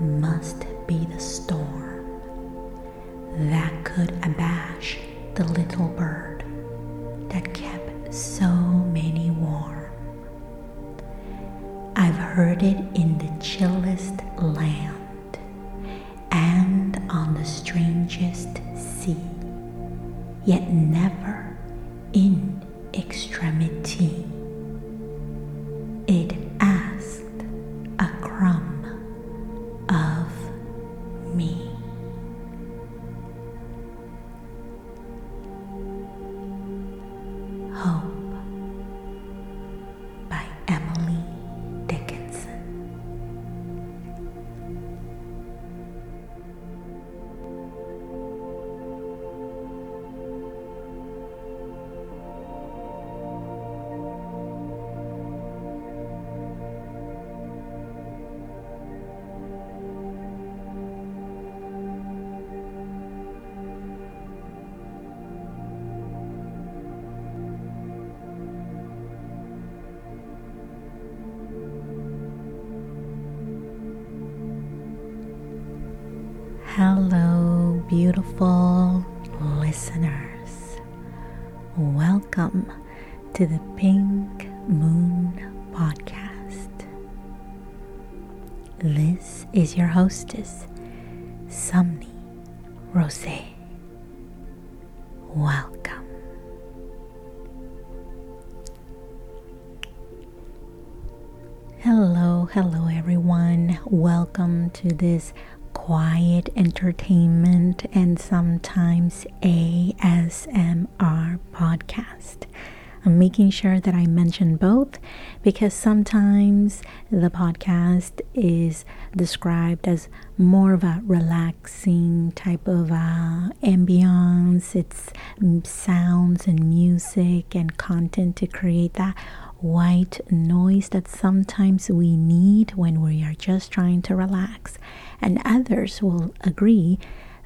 must be the storm beautiful listeners. Welcome to the Pink Moon Podcast. This is your hostess, Somni Rosae. Welcome. Hello, hello, everyone. Welcome to this quiet entertainment and sometimes ASMR podcast. I'm making sure that I mention both because sometimes the podcast is described as more of a relaxing type of uh, ambiance. It's sounds and music and content to create that white noise that sometimes we need when we are just trying to relax. And others will agree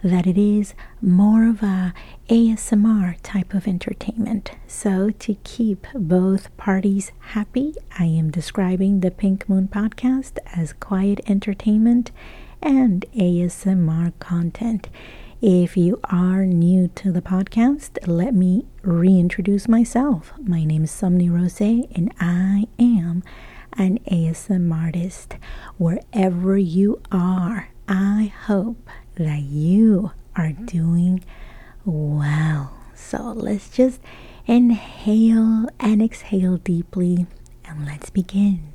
that it is more of a ASMR type of entertainment. So to keep both parties happy, I am describing the Pink Moon podcast as quiet entertainment and ASMR content. If you are new to the podcast, let me reintroduce myself. My name is Somni Rosae, and I am an ASMR artist. Wherever you are, I hope that you are doing well. So let's just inhale and exhale deeply, and let's begin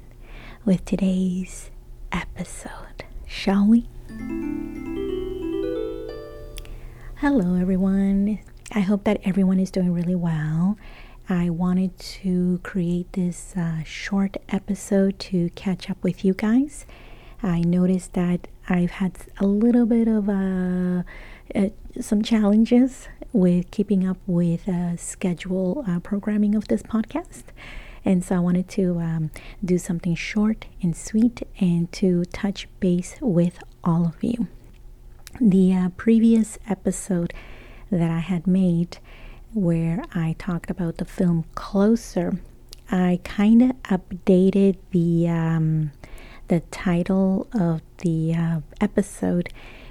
with today's episode, shall we? Hello, everyone. I hope that everyone is doing really well. I wanted to create this uh, short episode to catch up with you guys. I noticed that I've had a little bit of uh, uh, some challenges with keeping up with uh, schedule uh, programming of this podcast. And so I wanted to um, do something short and sweet and to touch base with all of you the uh, previous episode that I had made, where I talked about the film Closer, I kind of updated the um, the title of the uh, episode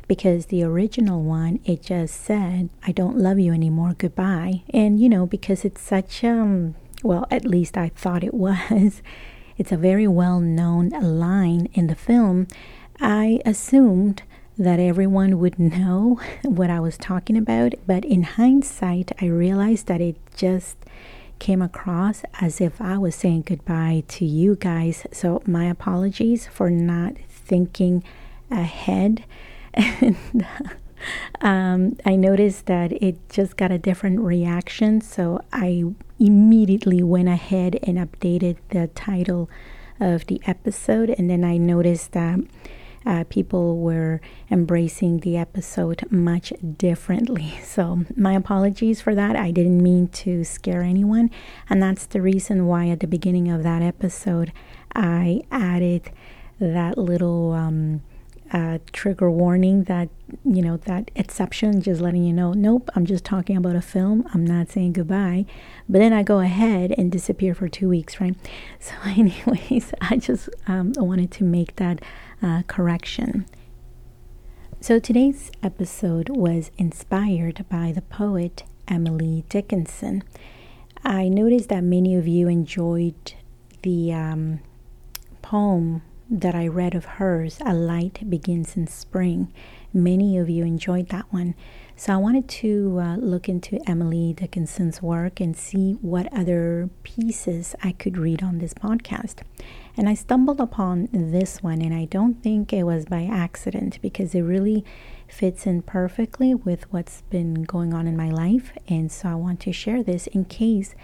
because the original one it just said I don't love you anymore goodbye. And you know because it's such um well at least I thought it was. It's a very well known line in the film. I assumed that everyone would know what I was talking about. But in hindsight, I realized that it just came across as if I was saying goodbye to you guys. So, my apologies for not thinking ahead. And um, I noticed that it just got a different reaction. So, I immediately went ahead and updated the title of the episode. And then I noticed that uh, people were embracing the episode much differently. So, my apologies for that. I didn't mean to scare anyone. And that's the reason why at the beginning of that episode, I added that little um, uh, trigger warning that you know that exception just letting you know nope i'm just talking about a film i'm not saying goodbye but then i go ahead and disappear for two weeks right so anyways i just um, wanted to make that uh, correction so today's episode was inspired by the poet emily dickinson i noticed that many of you enjoyed the um, poem that I read of hers, A Light Begins in Spring. Many of you enjoyed that one. So I wanted to uh, look into Emily Dickinson's work and see what other pieces I could read on this podcast. And I stumbled upon this one, and I don't think it was by accident because it really fits in perfectly with what's been going on in my life. And so I want to share this in case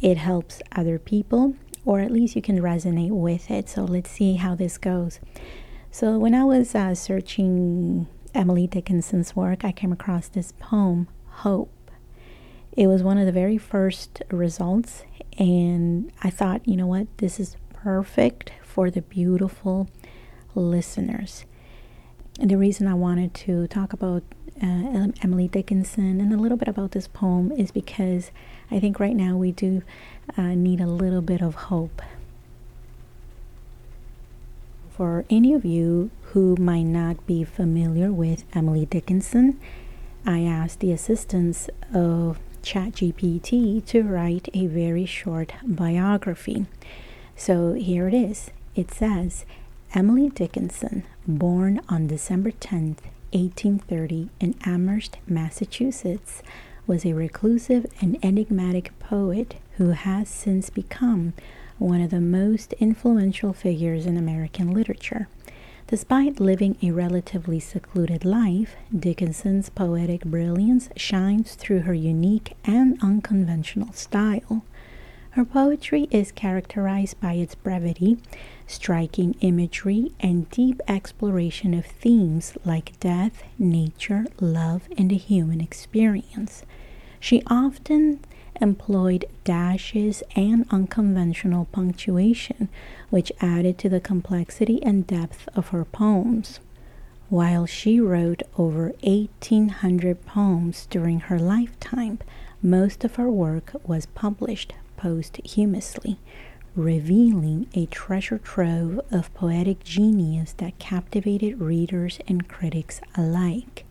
it helps other people or at least you can resonate with it. So let's see how this goes. So when I was uh, searching Emily Dickinson's work, I came across this poem, Hope. It was one of the very first results, and I thought, you know what, this is perfect for the beautiful listeners. And the reason I wanted to talk about uh, Emily Dickinson and a little bit about this poem is because I think right now we do uh, need a little bit of hope. For any of you who might not be familiar with Emily Dickinson, I asked the assistance of ChatGPT to write a very short biography. So here it is. It says Emily Dickinson, born on December 10th, 1830, in Amherst, Massachusetts, was a reclusive and enigmatic poet who has since become one of the most influential figures in American literature. Despite living a relatively secluded life, Dickinson's poetic brilliance shines through her unique and unconventional style. Her poetry is characterized by its brevity, striking imagery, and deep exploration of themes like death, nature, love, and the human experience. She often employed dashes and unconventional punctuation, which added to the complexity and depth of her poems. While she wrote over 1,800 poems during her lifetime, most of her work was published posthumously, revealing a treasure trove of poetic genius that captivated readers and critics alike.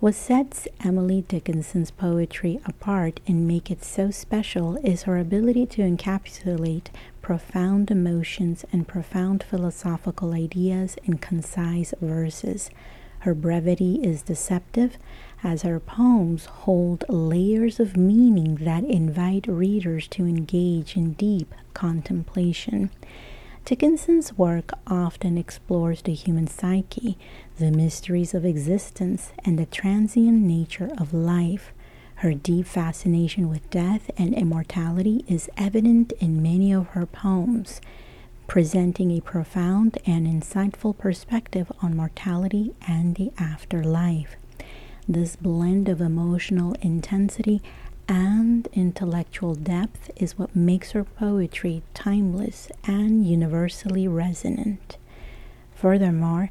What sets Emily Dickinson's poetry apart and make it so special is her ability to encapsulate profound emotions and profound philosophical ideas in concise verses. Her brevity is deceptive, as her poems hold layers of meaning that invite readers to engage in deep contemplation. Dickinson's work often explores the human psyche, the mysteries of existence, and the transient nature of life. Her deep fascination with death and immortality is evident in many of her poems, presenting a profound and insightful perspective on mortality and the afterlife. This blend of emotional intensity and intellectual depth is what makes her poetry timeless and universally resonant. Furthermore,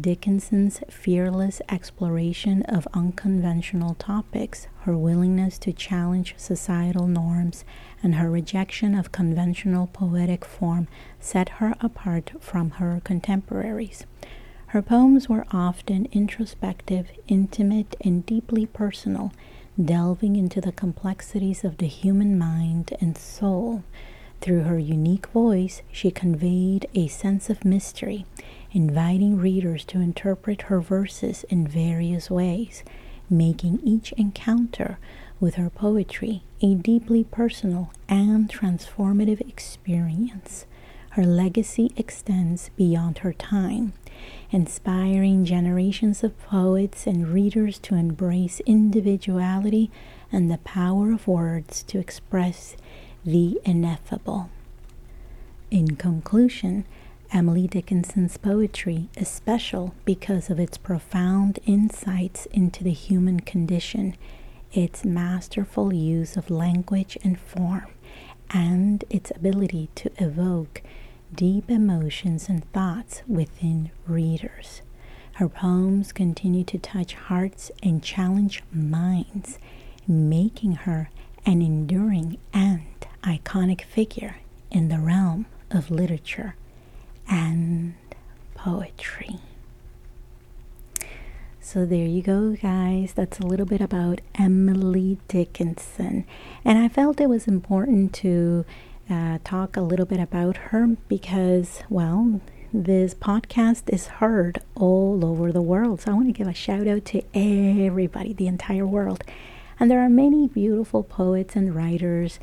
Dickinson's fearless exploration of unconventional topics, her willingness to challenge societal norms, and her rejection of conventional poetic form set her apart from her contemporaries. Her poems were often introspective, intimate, and deeply personal, delving into the complexities of the human mind and soul. Through her unique voice, she conveyed a sense of mystery, inviting readers to interpret her verses in various ways, making each encounter with her poetry a deeply personal and transformative experience. Her legacy extends beyond her time, inspiring generations of poets and readers to embrace individuality and the power of words to express the ineffable. In conclusion, Emily Dickinson's poetry is special because of its profound insights into the human condition, its masterful use of language and form, and its ability to evoke deep emotions and thoughts within readers. Her poems continue to touch hearts and challenge minds, making her an enduring and iconic figure in the realm of literature and poetry. So, there you go, guys. That's a little bit about Emily Dickinson. And I felt it was important to uh, talk a little bit about her because, well, this podcast is heard all over the world. So, I want to give a shout out to everybody, the entire world. And there are many beautiful poets and writers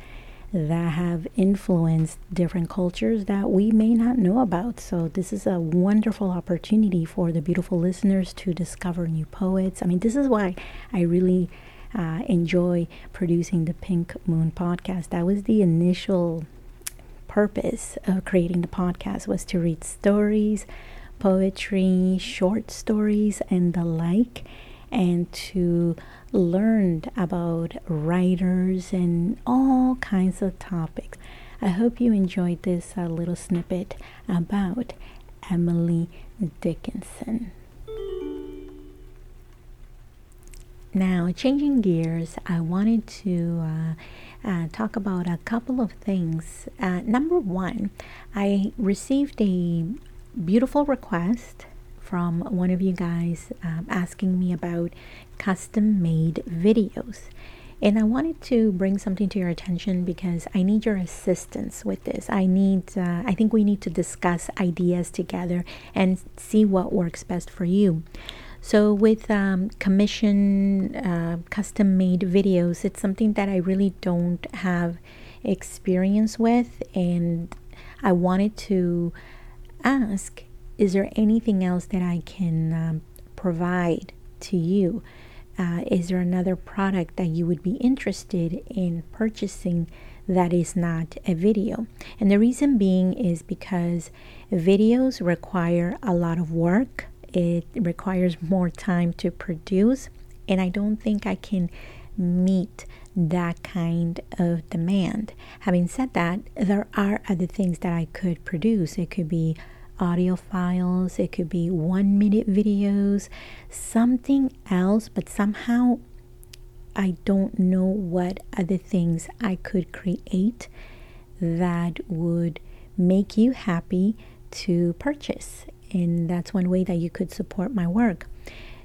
that have influenced different cultures that we may not know about. So, this is a wonderful opportunity for the beautiful listeners to discover new poets. I mean, this is why I really uh, enjoy producing the Pink Moon podcast. That was the initial purpose of creating the podcast was to read stories, poetry, short stories, and the like, and to learn about writers and all kinds of topics. I hope you enjoyed this uh, little snippet about Emily Dickinson. Now, changing gears, I wanted to uh, uh, talk about a couple of things. Uh, number one, I received a beautiful request from one of you guys um, asking me about custom made videos. And I wanted to bring something to your attention because I need your assistance with this. I need, uh, I think we need to discuss ideas together and see what works best for you. So, with um, commission uh, custom made videos, it's something that I really don't have experience with, and I wanted to ask is there anything else that I can um, provide to you? Uh, is there another product that you would be interested in purchasing that is not a video? And the reason being is because videos require a lot of work, it requires more time to produce, and I don't think I can meet that kind of demand. Having said that, there are other things that I could produce. It could be audio files, it could be one minute videos, something else, but somehow I don't know what other things I could create that would make you happy to purchase. And that's one way that you could support my work.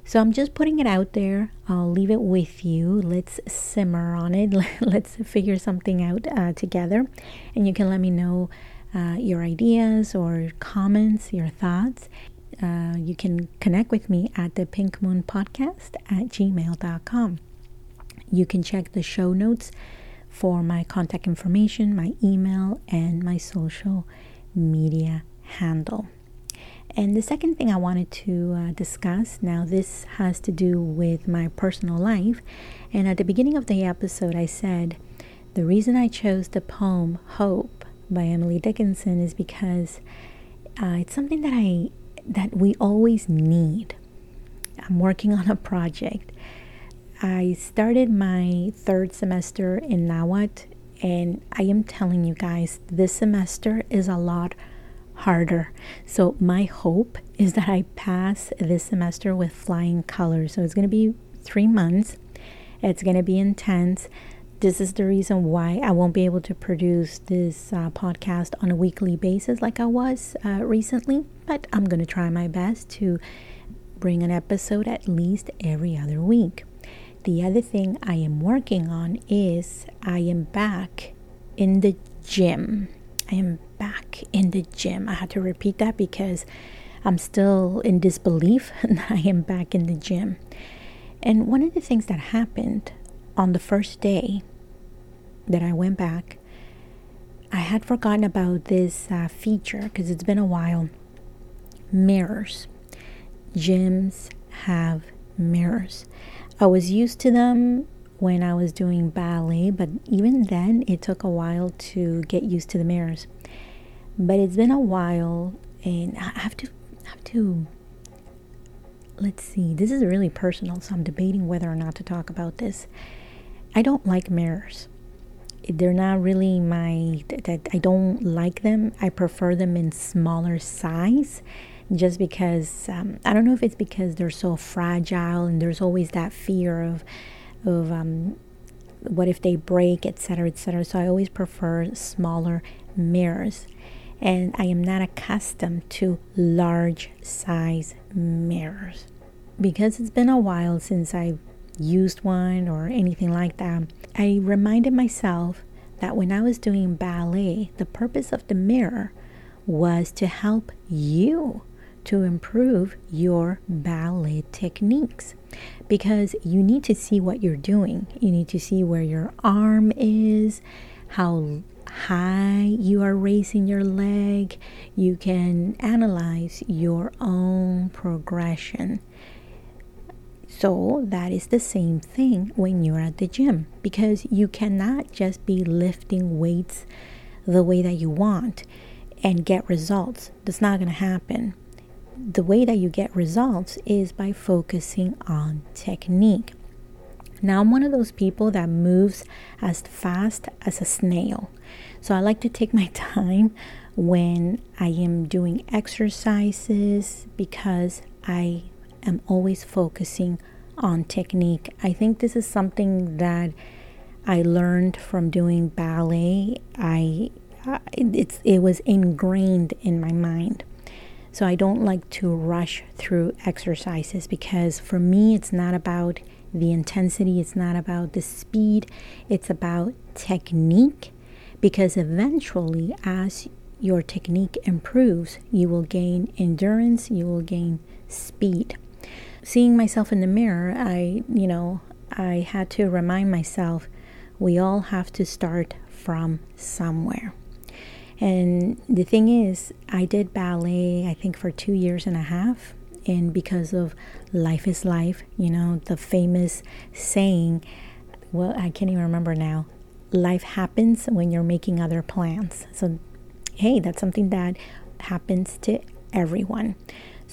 So I'm just putting it out there. I'll leave it with you. Let's simmer on it. Let's figure something out uh, together. And you can let me know uh, your ideas or comments, your thoughts. Uh, you can connect with me at the Pink Moon Podcast at gmail.com. You can check the show notes for my contact information, my email, and my social media handle. And the second thing I wanted to uh, discuss now, this has to do with my personal life. And at the beginning of the episode, I said the reason I chose the poem Hope by Emily Dickinson is because uh, it's something that I that we always need. I'm working on a project. I started my third semester in NAWAT, and I am telling you guys, this semester is a lot harder. So, my hope is that I pass this semester with flying colors. So, it's going to be three months, it's going to be intense this is the reason why I won't be able to produce this uh, podcast on a weekly basis like I was uh, recently, but I'm going to try my best to bring an episode at least every other week. The other thing I am working on is I am back in the gym. I am back in the gym. I had to repeat that because I'm still in disbelief that I am back in the gym. And one of the things that happened on the first day that I went back, I had forgotten about this uh, feature because it's been a while. Mirrors. Gyms have mirrors. I was used to them when I was doing ballet, but even then it took a while to get used to the mirrors. But it's been a while and I have to have to let's see. This is really personal, so I'm debating whether or not to talk about this. I don't like mirrors. They're not really my that I don't like them. I prefer them in smaller size. just because um, I don't know if it's because they're so fragile and there's always that fear of of um, what if they break, etc., etc. So I always prefer smaller mirrors, and I am not accustomed to large size mirrors because it's been a while since I've used one or anything like that. I reminded myself that when I was doing ballet, the purpose of the mirror was to help you to improve your ballet techniques because you need to see what you're doing. You need to see where your arm is, how high you are raising your leg. You can analyze your own progression. So, that is the same thing when you're at the gym because you cannot just be lifting weights the way that you want and get results. That's not going to happen. The way that you get results is by focusing on technique. Now, I'm one of those people that moves as fast as a snail. So, I like to take my time when I am doing exercises because I am always focusing on technique. I think this is something that I learned from doing ballet. I it's it was ingrained in my mind. So I don't like to rush through exercises because for me it's not about the intensity, it's not about the speed, it's about technique because eventually as your technique improves, you will gain endurance, you will gain speed seeing myself in the mirror, I, you know, I had to remind myself we all have to start from somewhere. And the thing is, I did ballet, I think, for two years and a half. And because of life is life, you know, the famous saying, well, I can't even remember now life happens when you're making other plans. So, hey, that's something that happens to everyone.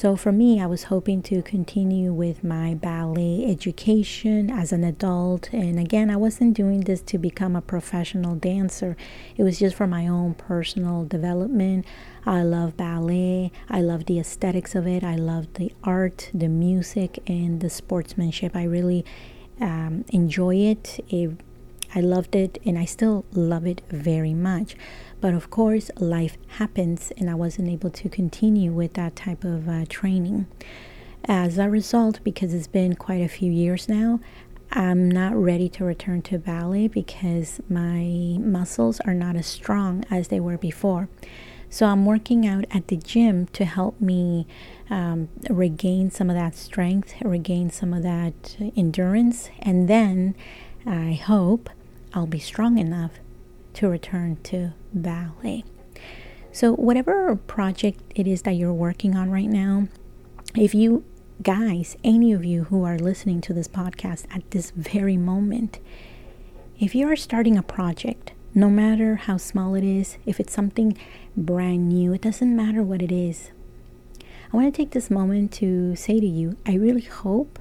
So for me, I was hoping to continue with my ballet education as an adult. And again, I wasn't doing this to become a professional dancer, it was just for my own personal development. I love ballet, I love the aesthetics of it, I love the art, the music, and the sportsmanship. I really um, enjoy it. it. I loved it, and I still love it very much. But of course, life happens, and I wasn't able to continue with that type of uh, training. As a result, because it's been quite a few years now, I'm not ready to return to ballet because my muscles are not as strong as they were before. So I'm working out at the gym to help me um, regain some of that strength, regain some of that endurance, and then I hope I'll be strong enough to return to ballet. So, whatever project it is that you're working on right now, if you guys, any of you who are listening to this podcast at this very moment, if you are starting a project, no matter how small it is, if it's something brand new, it doesn't matter what it is. I want to take this moment to say to you, I really hope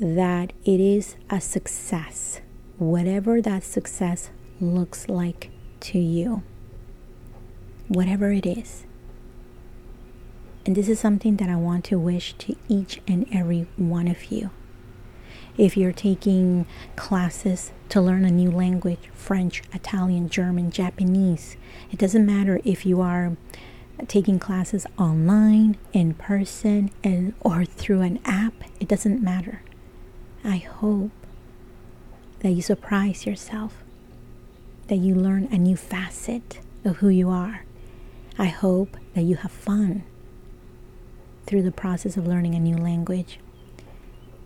that it is a success, whatever that success looks like to you, whatever it is. And this is something that I want to wish to each and every one of you. If you're taking classes to learn a new language French, Italian, German, Japanese it doesn't matter if you are taking classes online, in person, and, or through an app, it doesn't matter. I hope that you surprise yourself that you learn a new facet of who you are. I hope that you have fun through the process of learning a new language.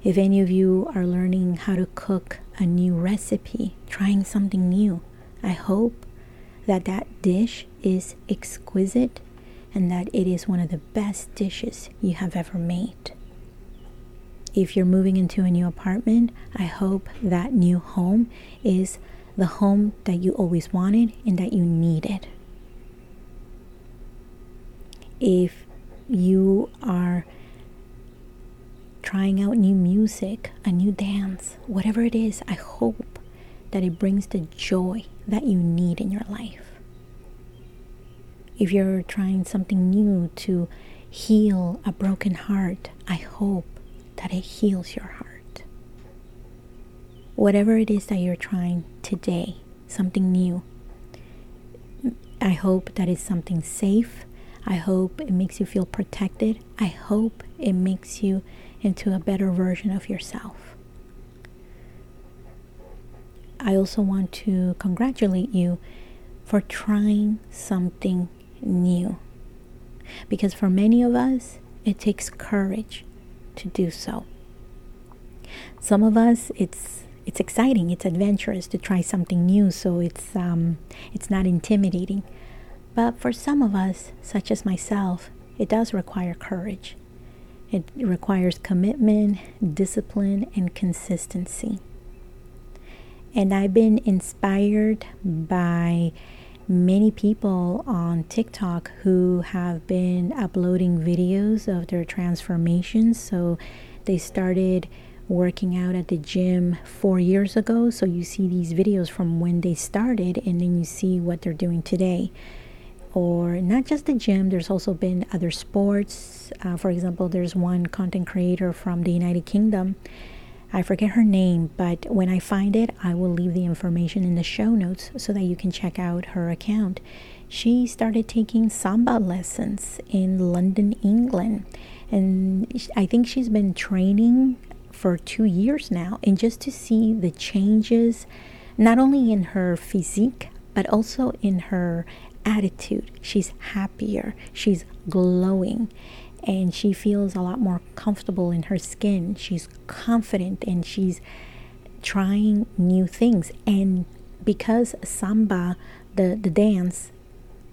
If any of you are learning how to cook a new recipe, trying something new, I hope that that dish is exquisite and that it is one of the best dishes you have ever made. If you're moving into a new apartment, I hope that new home is the home that you always wanted and that you needed. If you are trying out new music, a new dance, whatever it is, I hope that it brings the joy that you need in your life. If you're trying something new to heal a broken heart, I hope that it heals your heart. Whatever it is that you're trying today, something new, I hope that is something safe. I hope it makes you feel protected. I hope it makes you into a better version of yourself. I also want to congratulate you for trying something new. Because for many of us, it takes courage to do so. Some of us, it's it's exciting, it's adventurous to try something new, so it's um, it's not intimidating. But for some of us, such as myself, it does require courage. It requires commitment, discipline, and consistency. And I've been inspired by many people on TikTok who have been uploading videos of their transformations. So they started working out at the gym four years ago. So you see these videos from when they started, and then you see what they're doing today. Or not just the gym, there's also been other sports. Uh, for example, there's one content creator from the United Kingdom I forget her name, but when I find it, I will leave the information in the show notes so that you can check out her account. She started taking samba lessons in London, England, and I think she's been training for two years now. And just to see the changes, not only in her physique, but also in her attitude, she's happier, she's glowing and she feels a lot more comfortable in her skin. She's confident and she's trying new things. And because samba, the, the dance,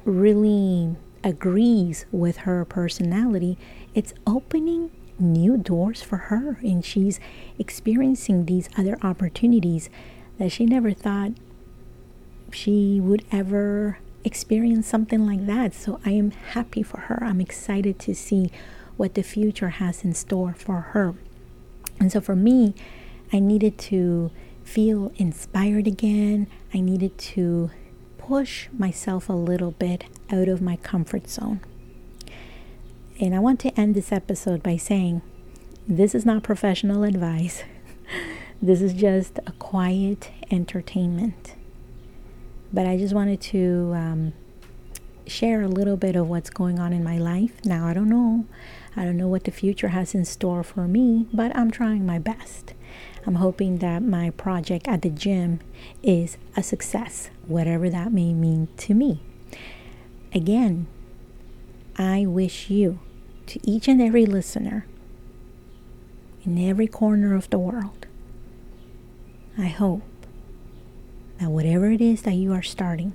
really agrees with her personality, it's opening new doors for her. And she's experiencing these other opportunities that she never thought she would ever experience something like that. So I am happy for her. I'm excited to see what the future has in store for her. And so for me, I needed to feel inspired again. I needed to push myself a little bit out of my comfort zone. And I want to end this episode by saying this is not professional advice. this is just a quiet entertainment. But I just wanted to um, share a little bit of what's going on in my life. Now, I don't know. I don't know what the future has in store for me, but I'm trying my best. I'm hoping that my project at the gym is a success, whatever that may mean to me. Again, I wish you, to each and every listener, in every corner of the world, I hope that whatever it is that you are starting,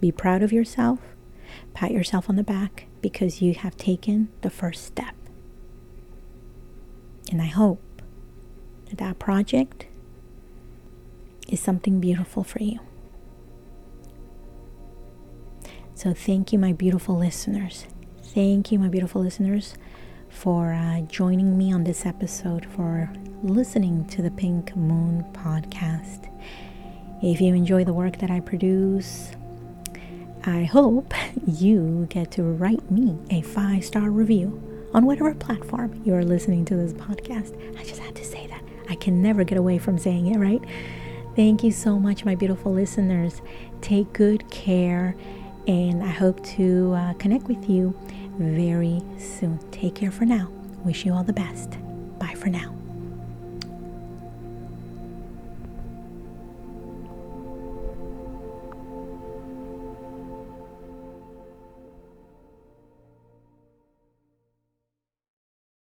be proud of yourself, pat yourself on the back because you have taken the first step. And I hope that that project is something beautiful for you. So, thank you, my beautiful listeners. Thank you, my beautiful listeners, for uh, joining me on this episode, for listening to the Pink Moon podcast. If you enjoy the work that I produce, I hope you get to write me a five star review on whatever platform you are listening to this podcast. I just had to say that. I can never get away from saying it, right? Thank you so much, my beautiful listeners. Take good care, and I hope to uh, connect with you very soon. Take care for now. Wish you all the best. Bye for now.